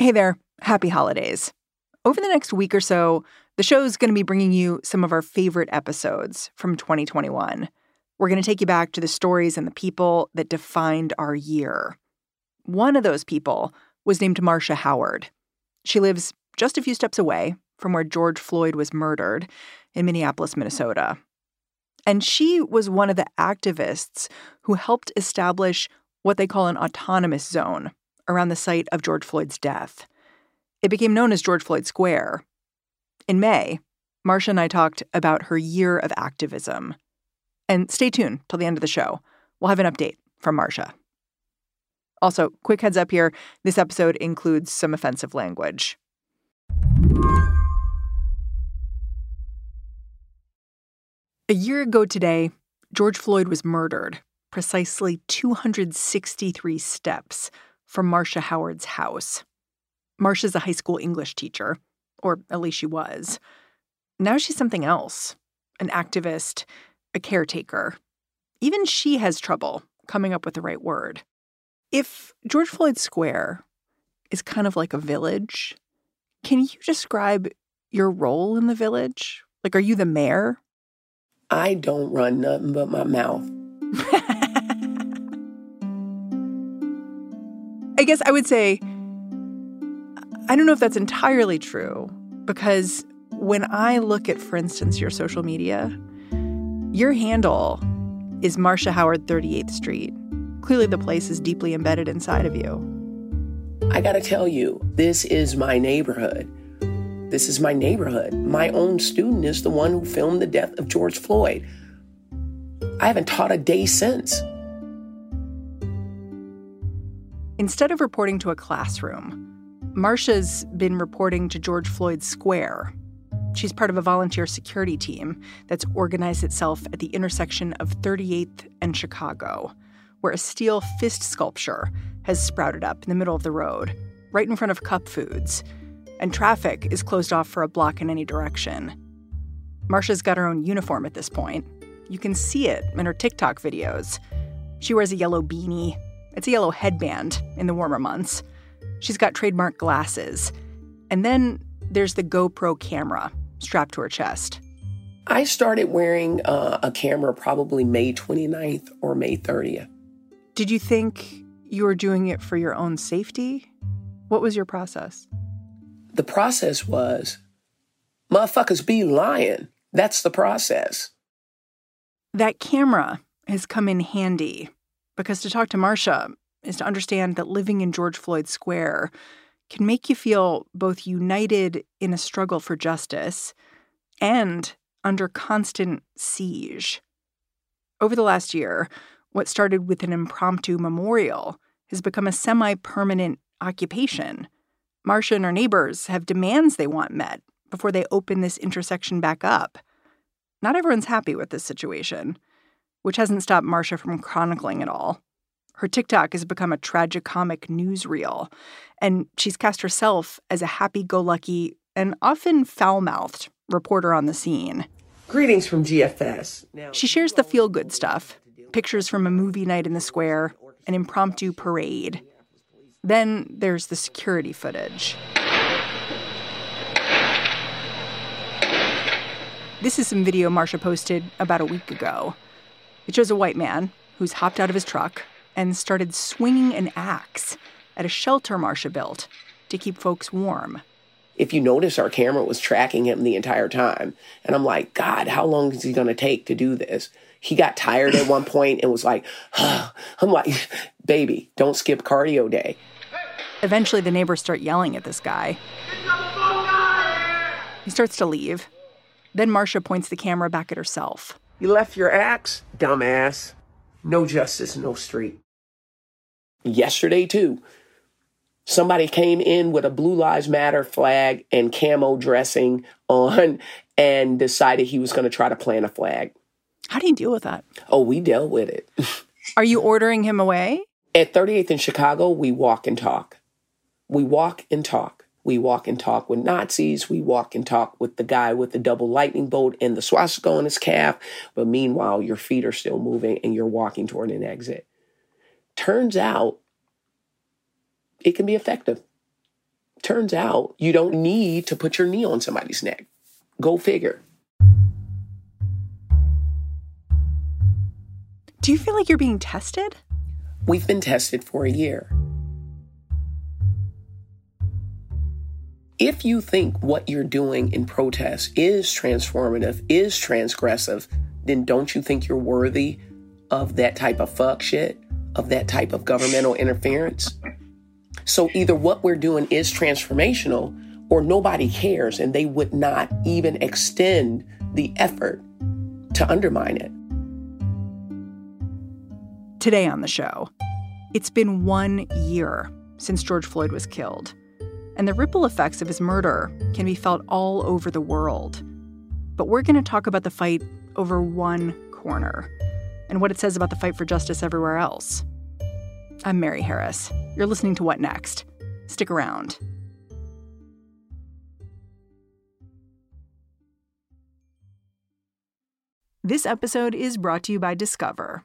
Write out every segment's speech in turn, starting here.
Hey there. Happy holidays. Over the next week or so, the show is going to be bringing you some of our favorite episodes from 2021. We're going to take you back to the stories and the people that defined our year. One of those people was named Marcia Howard. She lives just a few steps away from where George Floyd was murdered in Minneapolis, Minnesota. And she was one of the activists who helped establish what they call an autonomous zone around the site of George Floyd's death. It became known as George Floyd Square. In May, Marcia and I talked about her year of activism. And stay tuned till the end of the show. We'll have an update from Marcia. Also, quick heads up here this episode includes some offensive language. A year ago today, George Floyd was murdered precisely 263 steps from Marcia Howard's house. Marcia's a high school English teacher, or at least she was. Now she's something else an activist, a caretaker. Even she has trouble coming up with the right word. If George Floyd Square is kind of like a village, can you describe your role in the village? Like, are you the mayor? I don't run nothing but my mouth. I guess I would say, I don't know if that's entirely true because when I look at, for instance, your social media, your handle is Marcia Howard 38th Street. Clearly, the place is deeply embedded inside of you. I gotta tell you, this is my neighborhood. This is my neighborhood. My own student is the one who filmed the death of George Floyd. I haven't taught a day since. Instead of reporting to a classroom, Marcia's been reporting to George Floyd Square. She's part of a volunteer security team that's organized itself at the intersection of 38th and Chicago, where a steel fist sculpture has sprouted up in the middle of the road, right in front of Cup Foods, and traffic is closed off for a block in any direction. Marcia's got her own uniform at this point. You can see it in her TikTok videos. She wears a yellow beanie it's a yellow headband in the warmer months. She's got trademark glasses. And then there's the GoPro camera strapped to her chest. I started wearing uh, a camera probably May 29th or May 30th. Did you think you were doing it for your own safety? What was your process? The process was motherfuckers be lying. That's the process. That camera has come in handy because to talk to Marcia is to understand that living in George Floyd Square can make you feel both united in a struggle for justice and under constant siege. Over the last year, what started with an impromptu memorial has become a semi permanent occupation. Marcia and her neighbors have demands they want met before they open this intersection back up. Not everyone's happy with this situation which hasn't stopped Marcia from chronicling it all. Her TikTok has become a tragicomic newsreel, and she's cast herself as a happy go lucky and often foul mouthed reporter on the scene. Greetings from GFS. Now, she shares the feel good stuff pictures from a movie night in the square, an impromptu parade. Then there's the security footage. This is some video Marcia posted about a week ago. It shows a white man who's hopped out of his truck and started swinging an axe at a shelter Marcia built to keep folks warm. If you notice, our camera was tracking him the entire time. And I'm like, God, how long is he going to take to do this? He got tired at one point and was like, oh. I'm like, baby, don't skip cardio day. Eventually, the neighbors start yelling at this guy. He starts to leave. Then Marcia points the camera back at herself. You left your axe, dumbass. No justice, no street. Yesterday, too, somebody came in with a Blue Lives Matter flag and camo dressing on and decided he was going to try to plant a flag. How do you deal with that? Oh, we dealt with it. Are you ordering him away? At 38th in Chicago, we walk and talk. We walk and talk. We walk and talk with Nazis. We walk and talk with the guy with the double lightning bolt and the swastika on his calf. But meanwhile, your feet are still moving and you're walking toward an exit. Turns out it can be effective. Turns out you don't need to put your knee on somebody's neck. Go figure. Do you feel like you're being tested? We've been tested for a year. If you think what you're doing in protest is transformative, is transgressive, then don't you think you're worthy of that type of fuck shit, of that type of governmental interference? So either what we're doing is transformational or nobody cares and they would not even extend the effort to undermine it. Today on the show, it's been one year since George Floyd was killed, and the ripple effects of his murder can be felt all over the world. But we're going to talk about the fight over one corner and what it says about the fight for justice everywhere else. I'm Mary Harris. You're listening to What Next? Stick around. This episode is brought to you by Discover.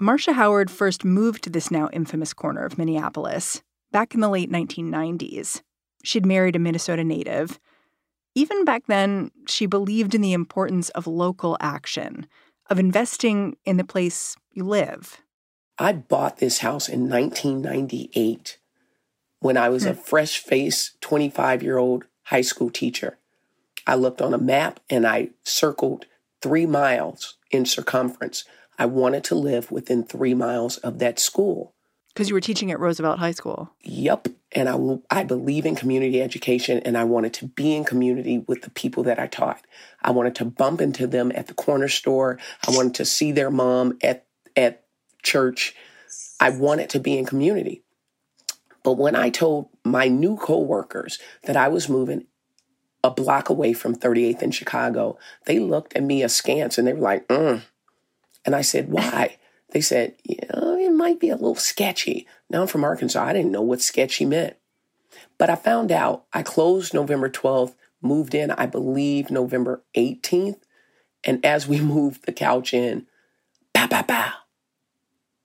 Marcia Howard first moved to this now infamous corner of Minneapolis back in the late 1990s. She'd married a Minnesota native even back then, she believed in the importance of local action, of investing in the place you live. I bought this house in 1998 when I was a hmm. fresh faced 25 year old high school teacher. I looked on a map and I circled three miles in circumference. I wanted to live within three miles of that school. Because you were teaching at Roosevelt High School. Yep. And I, I believe in community education and I wanted to be in community with the people that I taught. I wanted to bump into them at the corner store. I wanted to see their mom at, at church. I wanted to be in community. But when I told my new coworkers that I was moving a block away from 38th in Chicago, they looked at me askance and they were like, mm. And I said, why? They said, yeah, it might be a little sketchy. Now I'm from Arkansas. I didn't know what sketchy meant. But I found out I closed November 12th, moved in, I believe, November 18th. And as we moved the couch in, pow, pow, pow.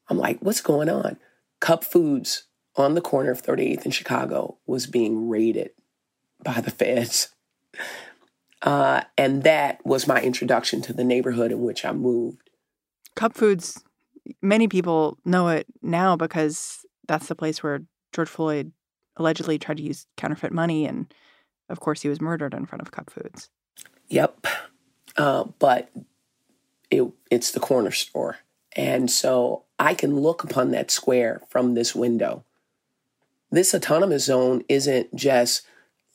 I'm like, what's going on? Cup Foods on the corner of 38th in Chicago was being raided by the feds. Uh, and that was my introduction to the neighborhood in which I moved. Cup Foods many people know it now because that's the place where George Floyd allegedly tried to use counterfeit money. And of course, he was murdered in front of Cup Foods. Yep. Uh, but it, it's the corner store. And so I can look upon that square from this window. This autonomous zone isn't just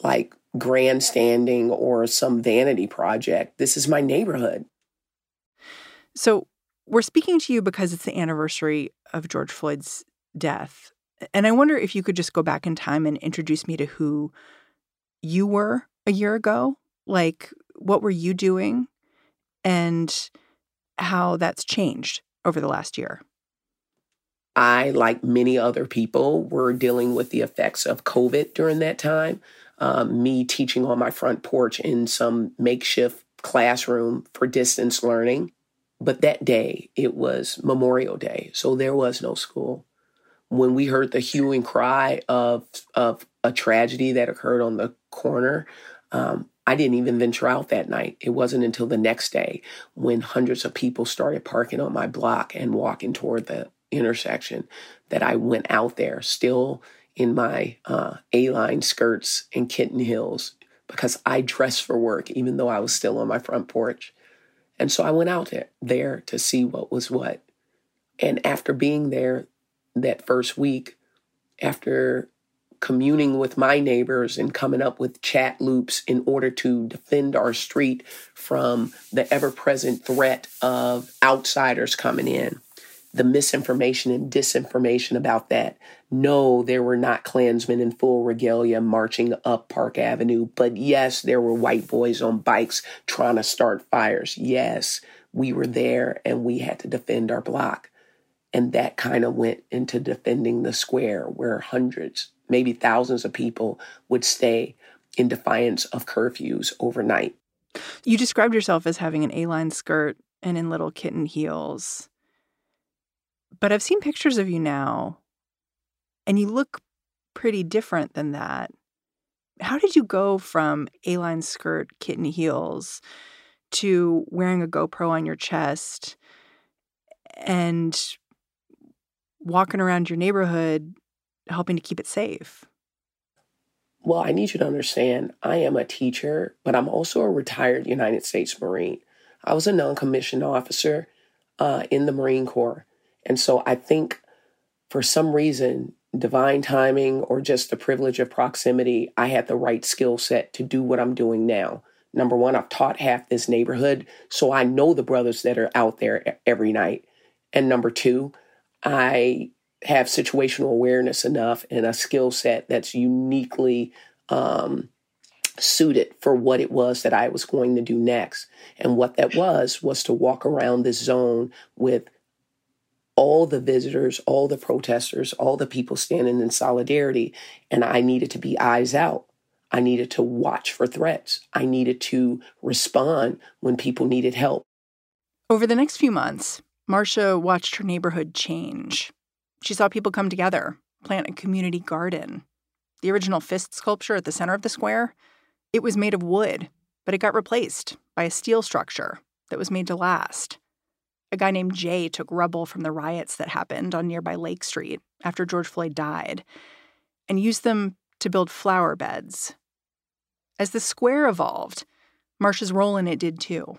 like grandstanding or some vanity project. This is my neighborhood. So, we're speaking to you because it's the anniversary of George Floyd's death. And I wonder if you could just go back in time and introduce me to who you were a year ago. Like, what were you doing and how that's changed over the last year? I, like many other people, were dealing with the effects of COVID during that time. Um, me teaching on my front porch in some makeshift classroom for distance learning. But that day, it was Memorial Day, so there was no school. When we heard the hue and cry of of a tragedy that occurred on the corner, um, I didn't even venture out that night. It wasn't until the next day when hundreds of people started parking on my block and walking toward the intersection that I went out there, still in my uh, A-line skirts and kitten heels, because I dressed for work, even though I was still on my front porch. And so I went out there, to see what was what. And after being there that first week, after communing with my neighbors and coming up with chat loops in order to defend our street from the ever present threat of outsiders coming in, the misinformation and disinformation about that. No, there were not Klansmen in full regalia marching up Park Avenue, but yes, there were white boys on bikes trying to start fires. Yes, we were there and we had to defend our block. And that kind of went into defending the square where hundreds, maybe thousands of people would stay in defiance of curfews overnight. You described yourself as having an A line skirt and in little kitten heels. But I've seen pictures of you now, and you look pretty different than that. How did you go from A line skirt, kitten heels to wearing a GoPro on your chest and walking around your neighborhood helping to keep it safe? Well, I need you to understand I am a teacher, but I'm also a retired United States Marine. I was a non commissioned officer uh, in the Marine Corps. And so I think for some reason, divine timing or just the privilege of proximity, I had the right skill set to do what I'm doing now. Number one, I've taught half this neighborhood, so I know the brothers that are out there every night. And number two, I have situational awareness enough and a skill set that's uniquely um, suited for what it was that I was going to do next. And what that was, was to walk around this zone with all the visitors, all the protesters, all the people standing in solidarity. And I needed to be eyes out. I needed to watch for threats. I needed to respond when people needed help. Over the next few months, Marcia watched her neighborhood change. She saw people come together, plant a community garden. The original fist sculpture at the center of the square, it was made of wood, but it got replaced by a steel structure that was made to last. A guy named Jay took rubble from the riots that happened on nearby Lake Street after George Floyd died and used them to build flower beds. As the square evolved, Marcia's role in it did too.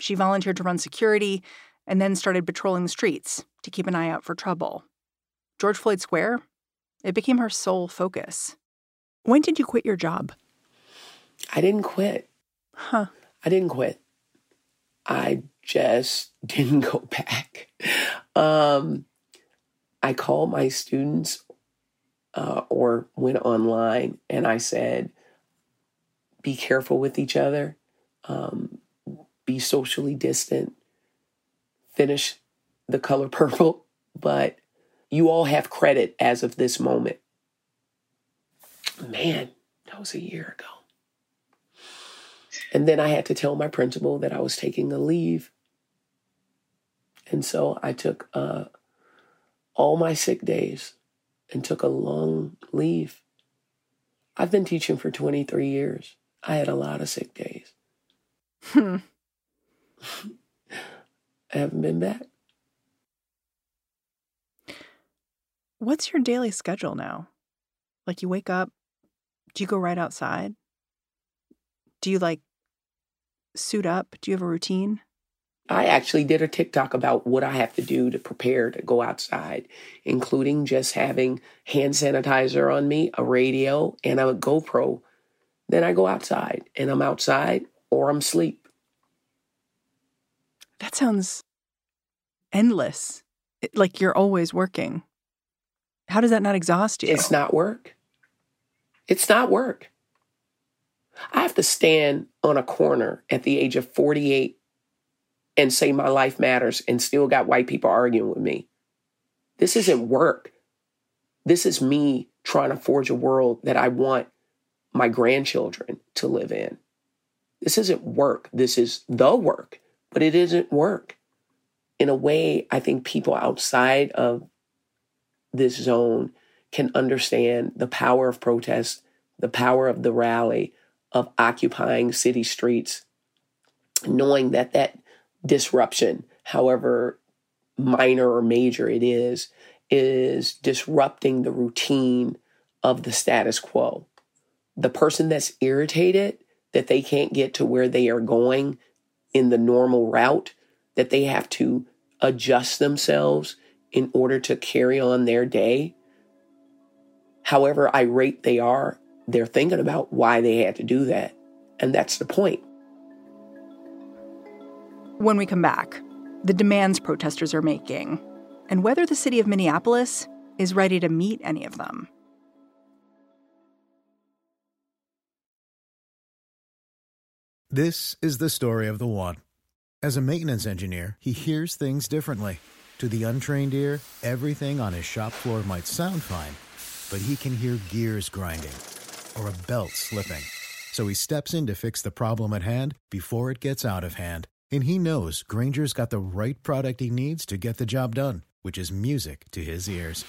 She volunteered to run security and then started patrolling the streets to keep an eye out for trouble. George Floyd Square, it became her sole focus. When did you quit your job? I didn't quit. Huh. I didn't quit. I just didn't go back. Um, I called my students uh, or went online and I said, be careful with each other, um, be socially distant, finish the color purple, but you all have credit as of this moment. Man, that was a year ago. And then I had to tell my principal that I was taking a leave. And so I took uh, all my sick days and took a long leave. I've been teaching for 23 years. I had a lot of sick days. Hmm. I haven't been back. What's your daily schedule now? Like you wake up, do you go right outside? Do you like suit up? Do you have a routine? I actually did a TikTok about what I have to do to prepare to go outside, including just having hand sanitizer on me, a radio, and a GoPro. Then I go outside and I'm outside or I'm asleep. That sounds endless. like you're always working. How does that not exhaust you? It's not work. It's not work. I have to stand on a corner at the age of 48 and say my life matters and still got white people arguing with me. This isn't work. This is me trying to forge a world that I want my grandchildren to live in. This isn't work. This is the work, but it isn't work. In a way, I think people outside of this zone can understand the power of protest, the power of the rally, of occupying city streets, knowing that that disruption, however minor or major it is, is disrupting the routine of the status quo. The person that's irritated that they can't get to where they are going in the normal route, that they have to adjust themselves in order to carry on their day, however irate they are, they're thinking about why they had to do that. And that's the point. When we come back, the demands protesters are making and whether the city of Minneapolis is ready to meet any of them. This is the story of the one. As a maintenance engineer, he hears things differently. To the untrained ear, everything on his shop floor might sound fine, but he can hear gears grinding or a belt slipping. So he steps in to fix the problem at hand before it gets out of hand. And he knows Grainger's got the right product he needs to get the job done, which is music to his ears.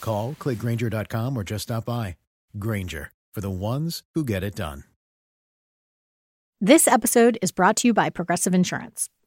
Call, clickgrainger.com, or just stop by. Granger, for the ones who get it done. This episode is brought to you by Progressive Insurance.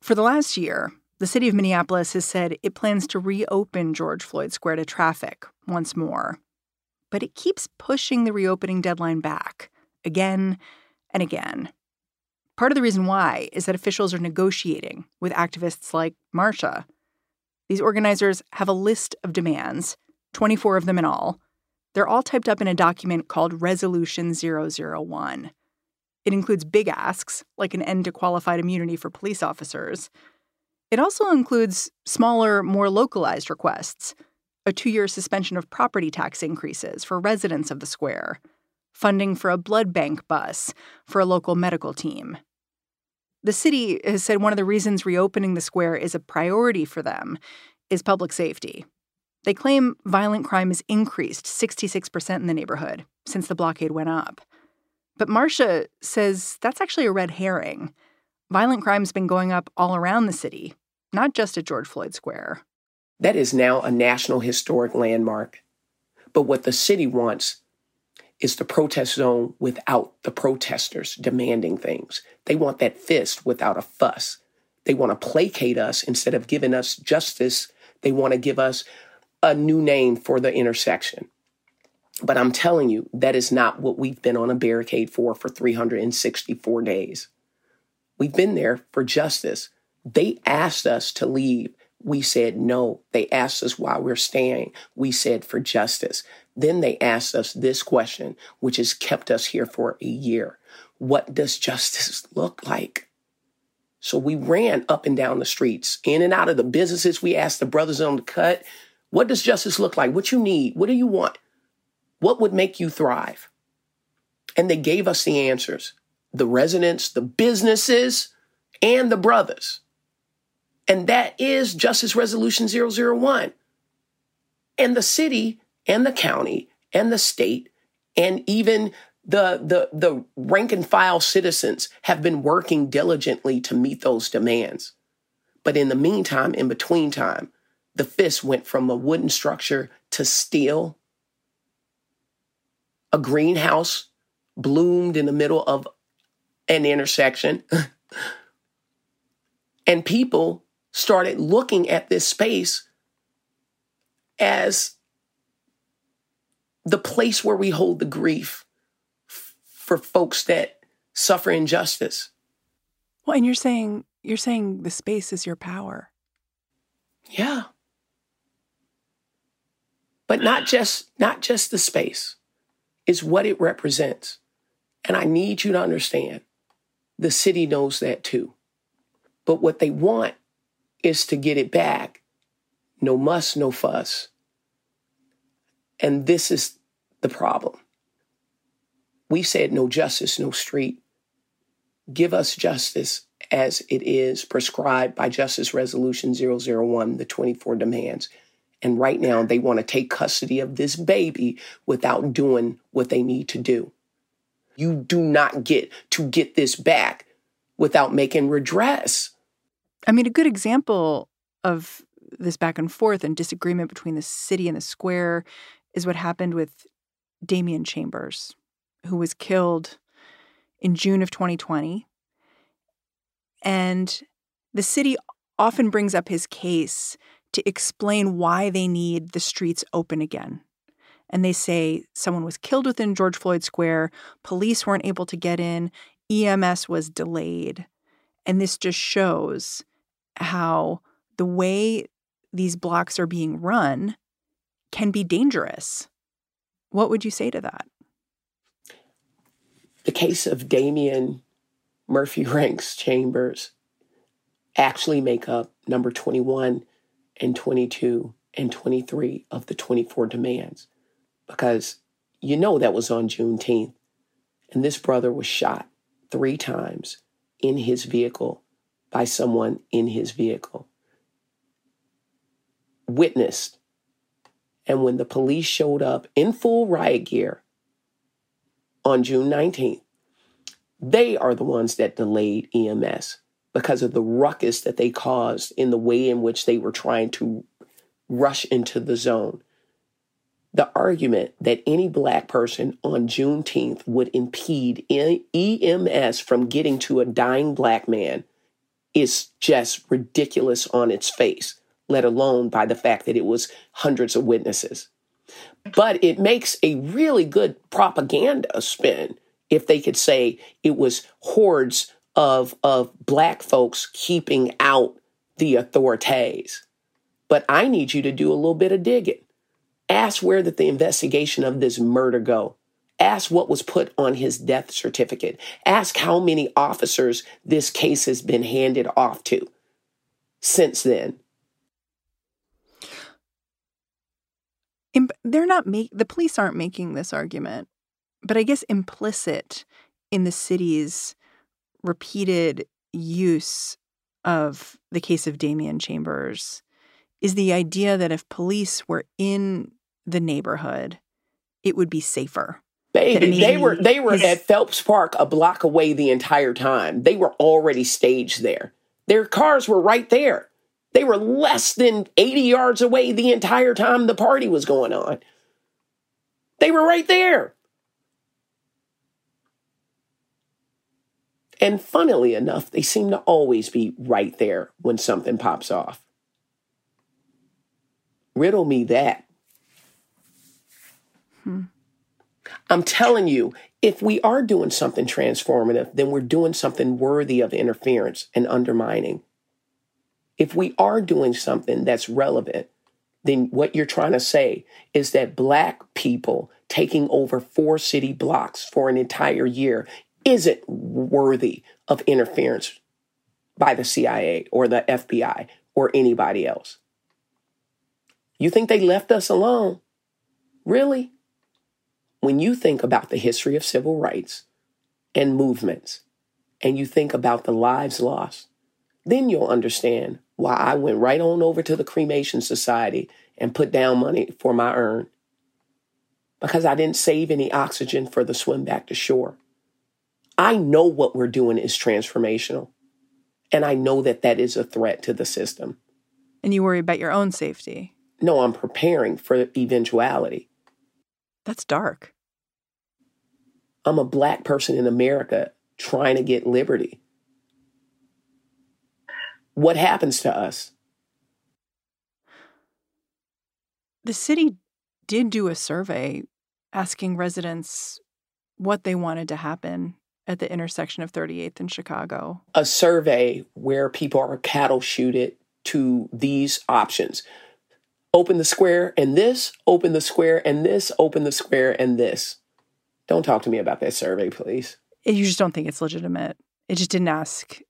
For the last year, the city of Minneapolis has said it plans to reopen George Floyd Square to traffic once more. But it keeps pushing the reopening deadline back again and again. Part of the reason why is that officials are negotiating with activists like Marcia. These organizers have a list of demands, 24 of them in all. They're all typed up in a document called Resolution 001. It includes big asks, like an end to qualified immunity for police officers. It also includes smaller, more localized requests a two year suspension of property tax increases for residents of the square, funding for a blood bank bus for a local medical team. The city has said one of the reasons reopening the square is a priority for them is public safety. They claim violent crime has increased 66% in the neighborhood since the blockade went up. But Marcia says that's actually a red herring. Violent crime's been going up all around the city, not just at George Floyd Square. That is now a national historic landmark. But what the city wants is the protest zone without the protesters demanding things. They want that fist without a fuss. They want to placate us instead of giving us justice. They want to give us a new name for the intersection. But I'm telling you, that is not what we've been on a barricade for for 364 days. We've been there for justice. They asked us to leave. We said no. They asked us why we're staying. We said for justice. Then they asked us this question, which has kept us here for a year. What does justice look like? So we ran up and down the streets, in and out of the businesses. We asked the brothers on the cut, what does justice look like? What you need? What do you want? What would make you thrive? And they gave us the answers the residents, the businesses, and the brothers. And that is Justice Resolution 001. And the city and the county and the state and even the, the, the rank and file citizens have been working diligently to meet those demands. But in the meantime, in between time, the fist went from a wooden structure to steel. A greenhouse bloomed in the middle of an intersection. and people started looking at this space as the place where we hold the grief f- for folks that suffer injustice. Well, and you're saying you're saying the space is your power. Yeah but not just not just the space it's what it represents. And i need you to understand the city knows that too. But what they want is to get it back no muss no fuss. And this is the problem. We said no justice no street. Give us justice as it is prescribed by justice resolution 001 the 24 demands And right now, they want to take custody of this baby without doing what they need to do. You do not get to get this back without making redress. I mean, a good example of this back and forth and disagreement between the city and the square is what happened with Damien Chambers, who was killed in June of 2020. And the city often brings up his case to explain why they need the streets open again. And they say someone was killed within George Floyd Square, police weren't able to get in, EMS was delayed. And this just shows how the way these blocks are being run can be dangerous. What would you say to that? The case of Damien Murphy Ranks Chambers actually make up number 21 and 22 and 23 of the 24 demands because you know that was on Juneteenth. And this brother was shot three times in his vehicle by someone in his vehicle. Witnessed. And when the police showed up in full riot gear on June 19th, they are the ones that delayed EMS because of the ruckus that they caused in the way in which they were trying to rush into the zone. The argument that any black person on Juneteenth would impede EMS from getting to a dying black man is just ridiculous on its face, let alone by the fact that it was hundreds of witnesses. But it makes a really good propaganda spin if they could say it was hordes of, of black folks keeping out the authorities. But I need you to do a little bit of digging. Ask where did the investigation of this murder go? Ask what was put on his death certificate. Ask how many officers this case has been handed off to since then. They're not make the police aren't making this argument, but I guess implicit in the city's repeated use of the case of Damien Chambers is the idea that if police were in the neighborhood, it would be safer. Baby, they were they were at Phelps Park a block away the entire time. They were already staged there. Their cars were right there. They were less than 80 yards away the entire time the party was going on. They were right there. And funnily enough, they seem to always be right there when something pops off. Riddle me that. Hmm. I'm telling you, if we are doing something transformative, then we're doing something worthy of interference and undermining. If we are doing something that's relevant, then what you're trying to say is that Black people taking over four city blocks for an entire year isn't worthy of interference by the CIA or the FBI or anybody else. You think they left us alone? Really? When you think about the history of civil rights and movements, and you think about the lives lost, then you'll understand why I went right on over to the Cremation Society and put down money for my urn. Because I didn't save any oxygen for the swim back to shore. I know what we're doing is transformational. And I know that that is a threat to the system. And you worry about your own safety. No, I'm preparing for eventuality. That's dark. I'm a black person in America trying to get liberty. What happens to us? The city did do a survey asking residents what they wanted to happen at the intersection of 38th and Chicago. A survey where people are cattle shooted to these options open the square and this, open the square and this, open the square and this. Don't talk to me about that survey, please. You just don't think it's legitimate. It just didn't ask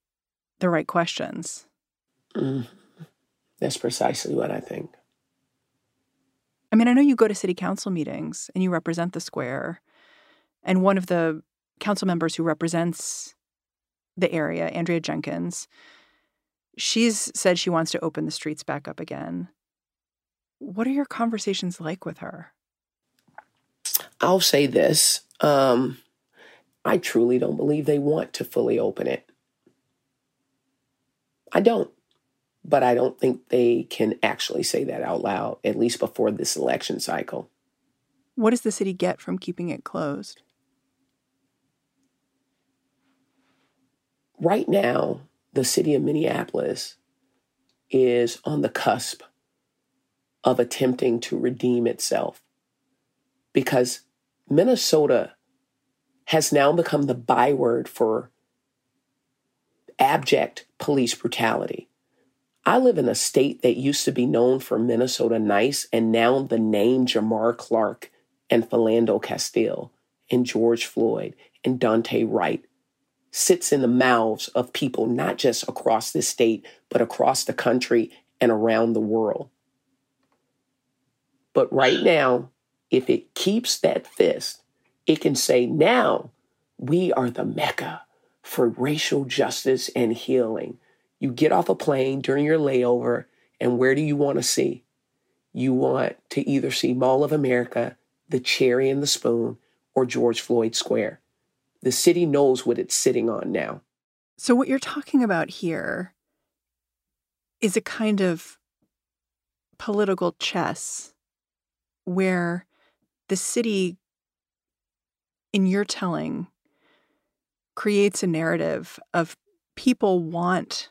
the right questions. Mm, that's precisely what I think. I mean, I know you go to city council meetings and you represent the square. And one of the council members who represents the area, Andrea Jenkins, she's said she wants to open the streets back up again. what are your conversations like with her? I'll say this. Um, I truly don't believe they want to fully open it. I don't. But I don't think they can actually say that out loud, at least before this election cycle. What does the city get from keeping it closed? Right now, the city of Minneapolis is on the cusp of attempting to redeem itself because Minnesota has now become the byword for abject police brutality. I live in a state that used to be known for Minnesota nice, and now the name Jamar Clark and Philando Castile and George Floyd and Daunte Wright sits in the mouths of people not just across this state, but across the country and around the world. But right now, if it keeps that fist, it can say, now we are the mecca for racial justice and healing. You get off a plane during your layover, and where do you want to see? You want to either see Mall of America, the cherry and the spoon, or George Floyd Square. The city knows what it's sitting on now. So, what you're talking about here is a kind of political chess where the city, in your telling, creates a narrative of people want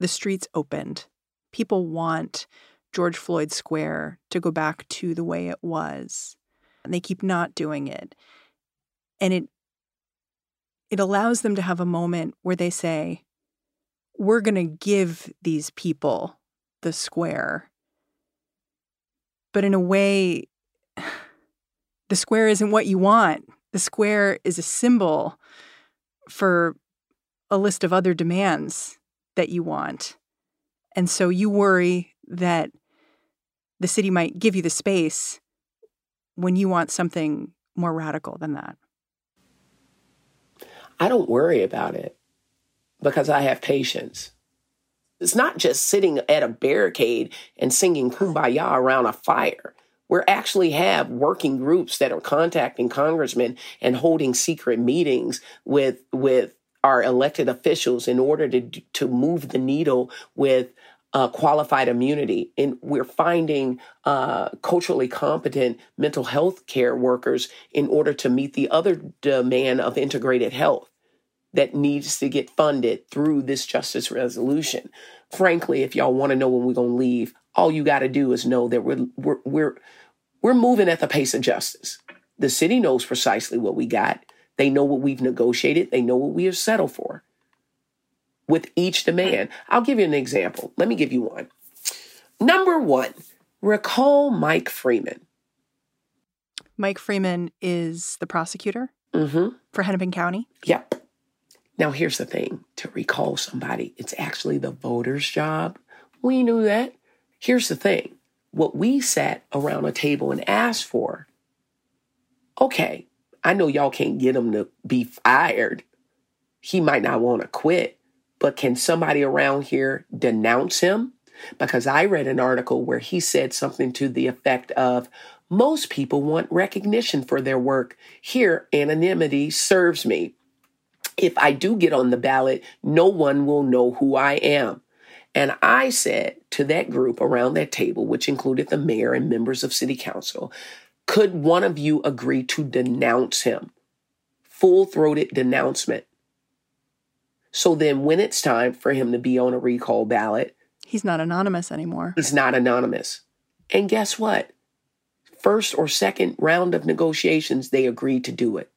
the streets opened. People want George Floyd Square to go back to the way it was. And they keep not doing it. And it it allows them to have a moment where they say, we're going to give these people the square. But in a way, the square isn't what you want. The square is a symbol for a list of other demands that you want. And so you worry that the city might give you the space when you want something more radical than that. I don't worry about it because I have patience. It's not just sitting at a barricade and singing kumbaya around a fire. We actually have working groups that are contacting congressmen and holding secret meetings with with our elected officials in order to to move the needle with uh, qualified immunity. And we're finding uh, culturally competent mental health care workers in order to meet the other demand of integrated health that needs to get funded through this justice resolution. Frankly, if y'all want to know when we're going to leave, all you got to do is know that we're, we're, we're, we're moving at the pace of justice. The city knows precisely what we got. They know what we've negotiated. They know what we have settled for with each demand. I'll give you an example. Let me give you one. Number one, recall Mike Freeman. Mike Freeman is the prosecutor mm-hmm. for Hennepin County? Yep. Now, here's the thing to recall somebody, it's actually the voter's job. We knew that. Here's the thing what we sat around a table and asked for okay, I know y'all can't get him to be fired. He might not want to quit, but can somebody around here denounce him? Because I read an article where he said something to the effect of most people want recognition for their work. Here, anonymity serves me. If I do get on the ballot, no one will know who I am. And I said to that group around that table, which included the mayor and members of city council, could one of you agree to denounce him? Full throated denouncement. So then, when it's time for him to be on a recall ballot, he's not anonymous anymore. He's not anonymous. And guess what? First or second round of negotiations, they agreed to do it.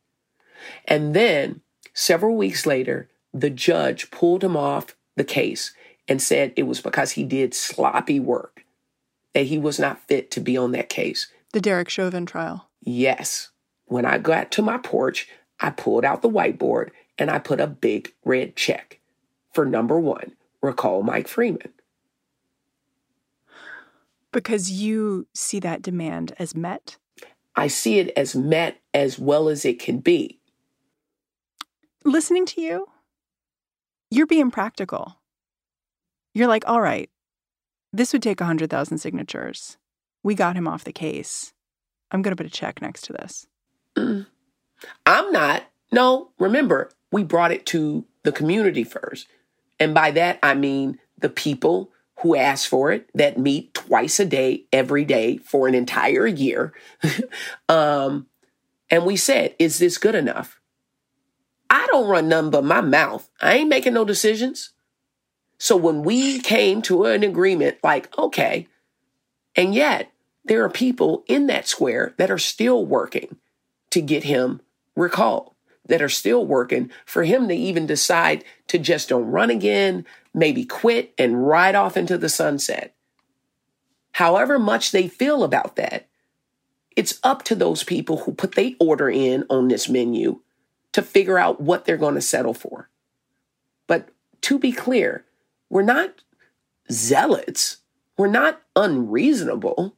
And then, several weeks later, the judge pulled him off the case and said it was because he did sloppy work, that he was not fit to be on that case. The Derek Chauvin trial. Yes. When I got to my porch, I pulled out the whiteboard and I put a big red check for number one recall Mike Freeman. Because you see that demand as met? I see it as met as well as it can be. Listening to you, you're being practical. You're like, all right, this would take 100,000 signatures. we got him off the case. I'm going to put a check next to this. Mm. I'm not. No, remember, we brought it to the community first. And by that, I mean the people who asked for it that meet twice a day, every day for an entire year. um, and we said, is this good enough? I don't run nothing but my mouth. I ain't making no decisions. So when we came to an agreement, like, okay, and yet there are people in that square that are still working to get him recalled that are still working for him to even decide to just don't run again, maybe quit and ride off into the sunset. However much they feel about that, it's up to those people who put their order in on this menu to figure out what they're going to settle for. But to be clear, we're not zealots. We're not unreasonable.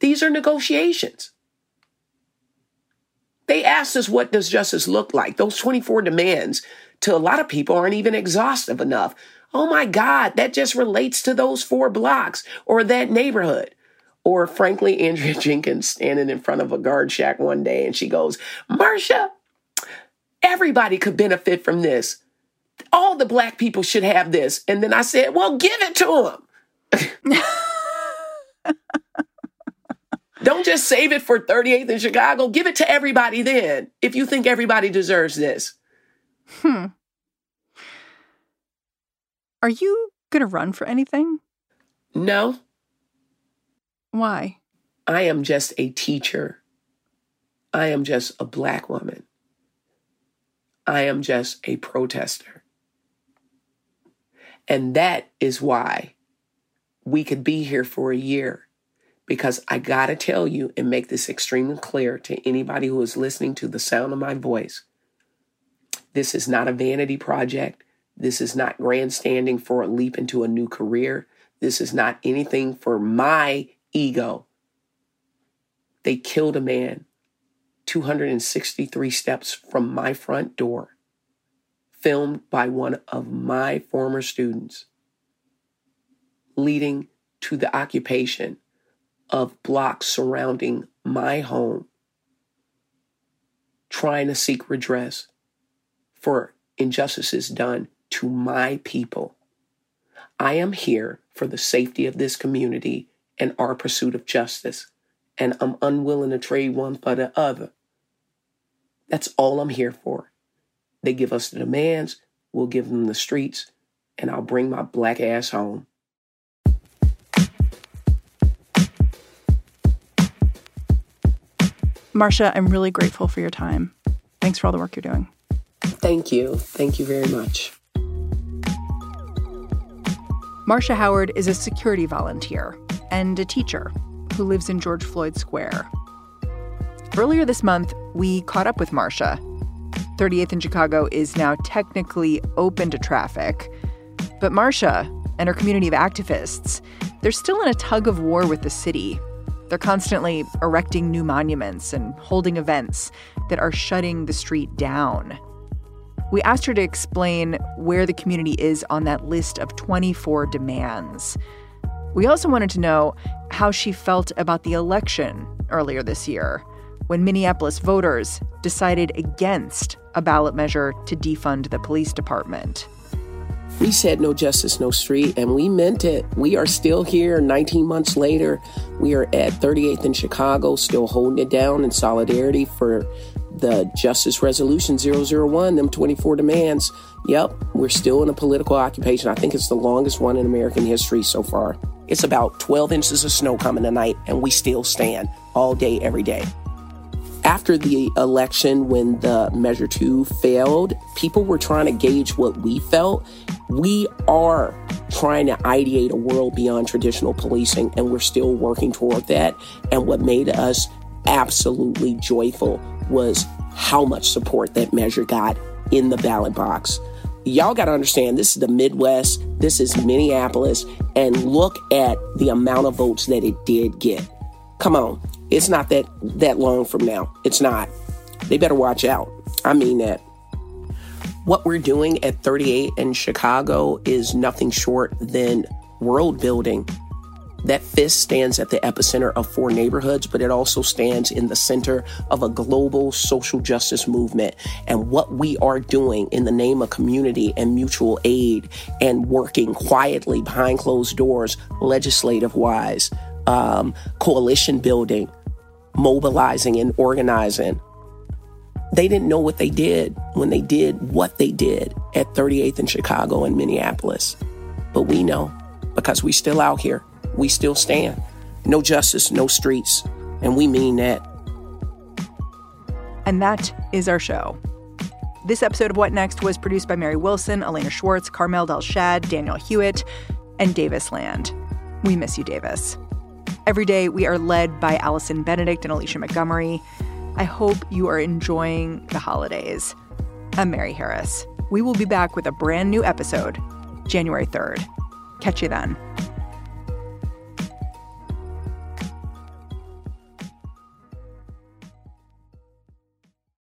These are negotiations. They asked us, what does justice look like? Those 24 demands to a lot of people aren't even exhaustive enough. Oh my God, that just relates to those four blocks or that neighborhood. Or frankly, Andrea Jenkins standing in front of a guard shack one day and she goes, Marcia, everybody could benefit from this. All the black people should have this. And then I said, well, give it to them. Don't just save it for 38th in Chicago. Give it to everybody then, if you think everybody deserves this. Hmm. Are you going to run for anything? No. Why? I am just a teacher. I am just a black woman. I am just a protester. And that is why we could be here for a year because I got to tell you and make this extremely clear to anybody who is listening to the sound of my voice. This is not a vanity project. This is not grandstanding for a leap into a new career. This is not anything for my ego. They killed a man 263 steps from my front door, filmed by one of my former students, leading to the occupation of blocks surrounding my home, trying to seek redress for injustices done to my people. I am here for the safety of this community and our pursuit of justice, and I'm unwilling to trade one for the other. That's all I'm here for. They give us the demands, we'll give them the streets, and I'll bring my black ass home. Marcia, I'm really grateful for your time. Thanks for all the work you're doing. Thank you. Thank you very much. Marcia Howard is a security volunteer and a teacher who lives in George Floyd Square. Earlier this month, we caught up with Marcia. 38th in Chicago is now technically open to traffic. But Marcia and her community of activists, they're still in a tug of war with the city they're constantly erecting new monuments and holding events that are shutting the street down. We asked her to explain where the community is on that list of 24 demands. We also wanted to know how she felt about the election earlier this year when Minneapolis voters decided against a ballot measure to defund the police department. We said no justice, no street, and we meant it. We are still here 19 months later. We are at 38th in Chicago, still holding it down in solidarity for the Justice Resolution 001, them 24 demands. Yep, we're still in a political occupation. I think it's the longest one in American history so far. It's about 12 inches of snow coming tonight, and we still stand all day, every day after the election, when the Measure 2 failed, people were trying to gauge what we felt. We are trying to ideate a world beyond traditional policing, and we're still working toward that. And what made us absolutely joyful was how much support that measure got in the ballot box. Y'all got to understand this is the Midwest, this is Minneapolis, and look at the amount of votes that it did get. Come on, it's not that that long from now. It's not. They better watch out. I mean that. What we're doing at 38 in Chicago is nothing short than world building. That fist stands at the epicenter of four neighborhoods, but it also stands in the center of a global social justice movement. And what we are doing in the name of community and mutual aid and working quietly behind closed doors, legislative wise, um, coalition building, mobilizing and organizing. They didn't know what they did when they did what they did at 38th in Chicago and Minneapolis. But we know because we still out here. We still stand. No justice, no streets. And we mean that. And that is our show. This episode of What Next was produced by Mary Wilson, Elena Schwartz, Carmel Delshad, Daniel Hewitt, and Davis Land. We miss you, Davis. Every day, we are led by Allison Benedikt and Alicia Montgomery. I hope you are enjoying the holidays. I'm Mary Harris. We will be back with a brand new episode January 3rd. Catch you then.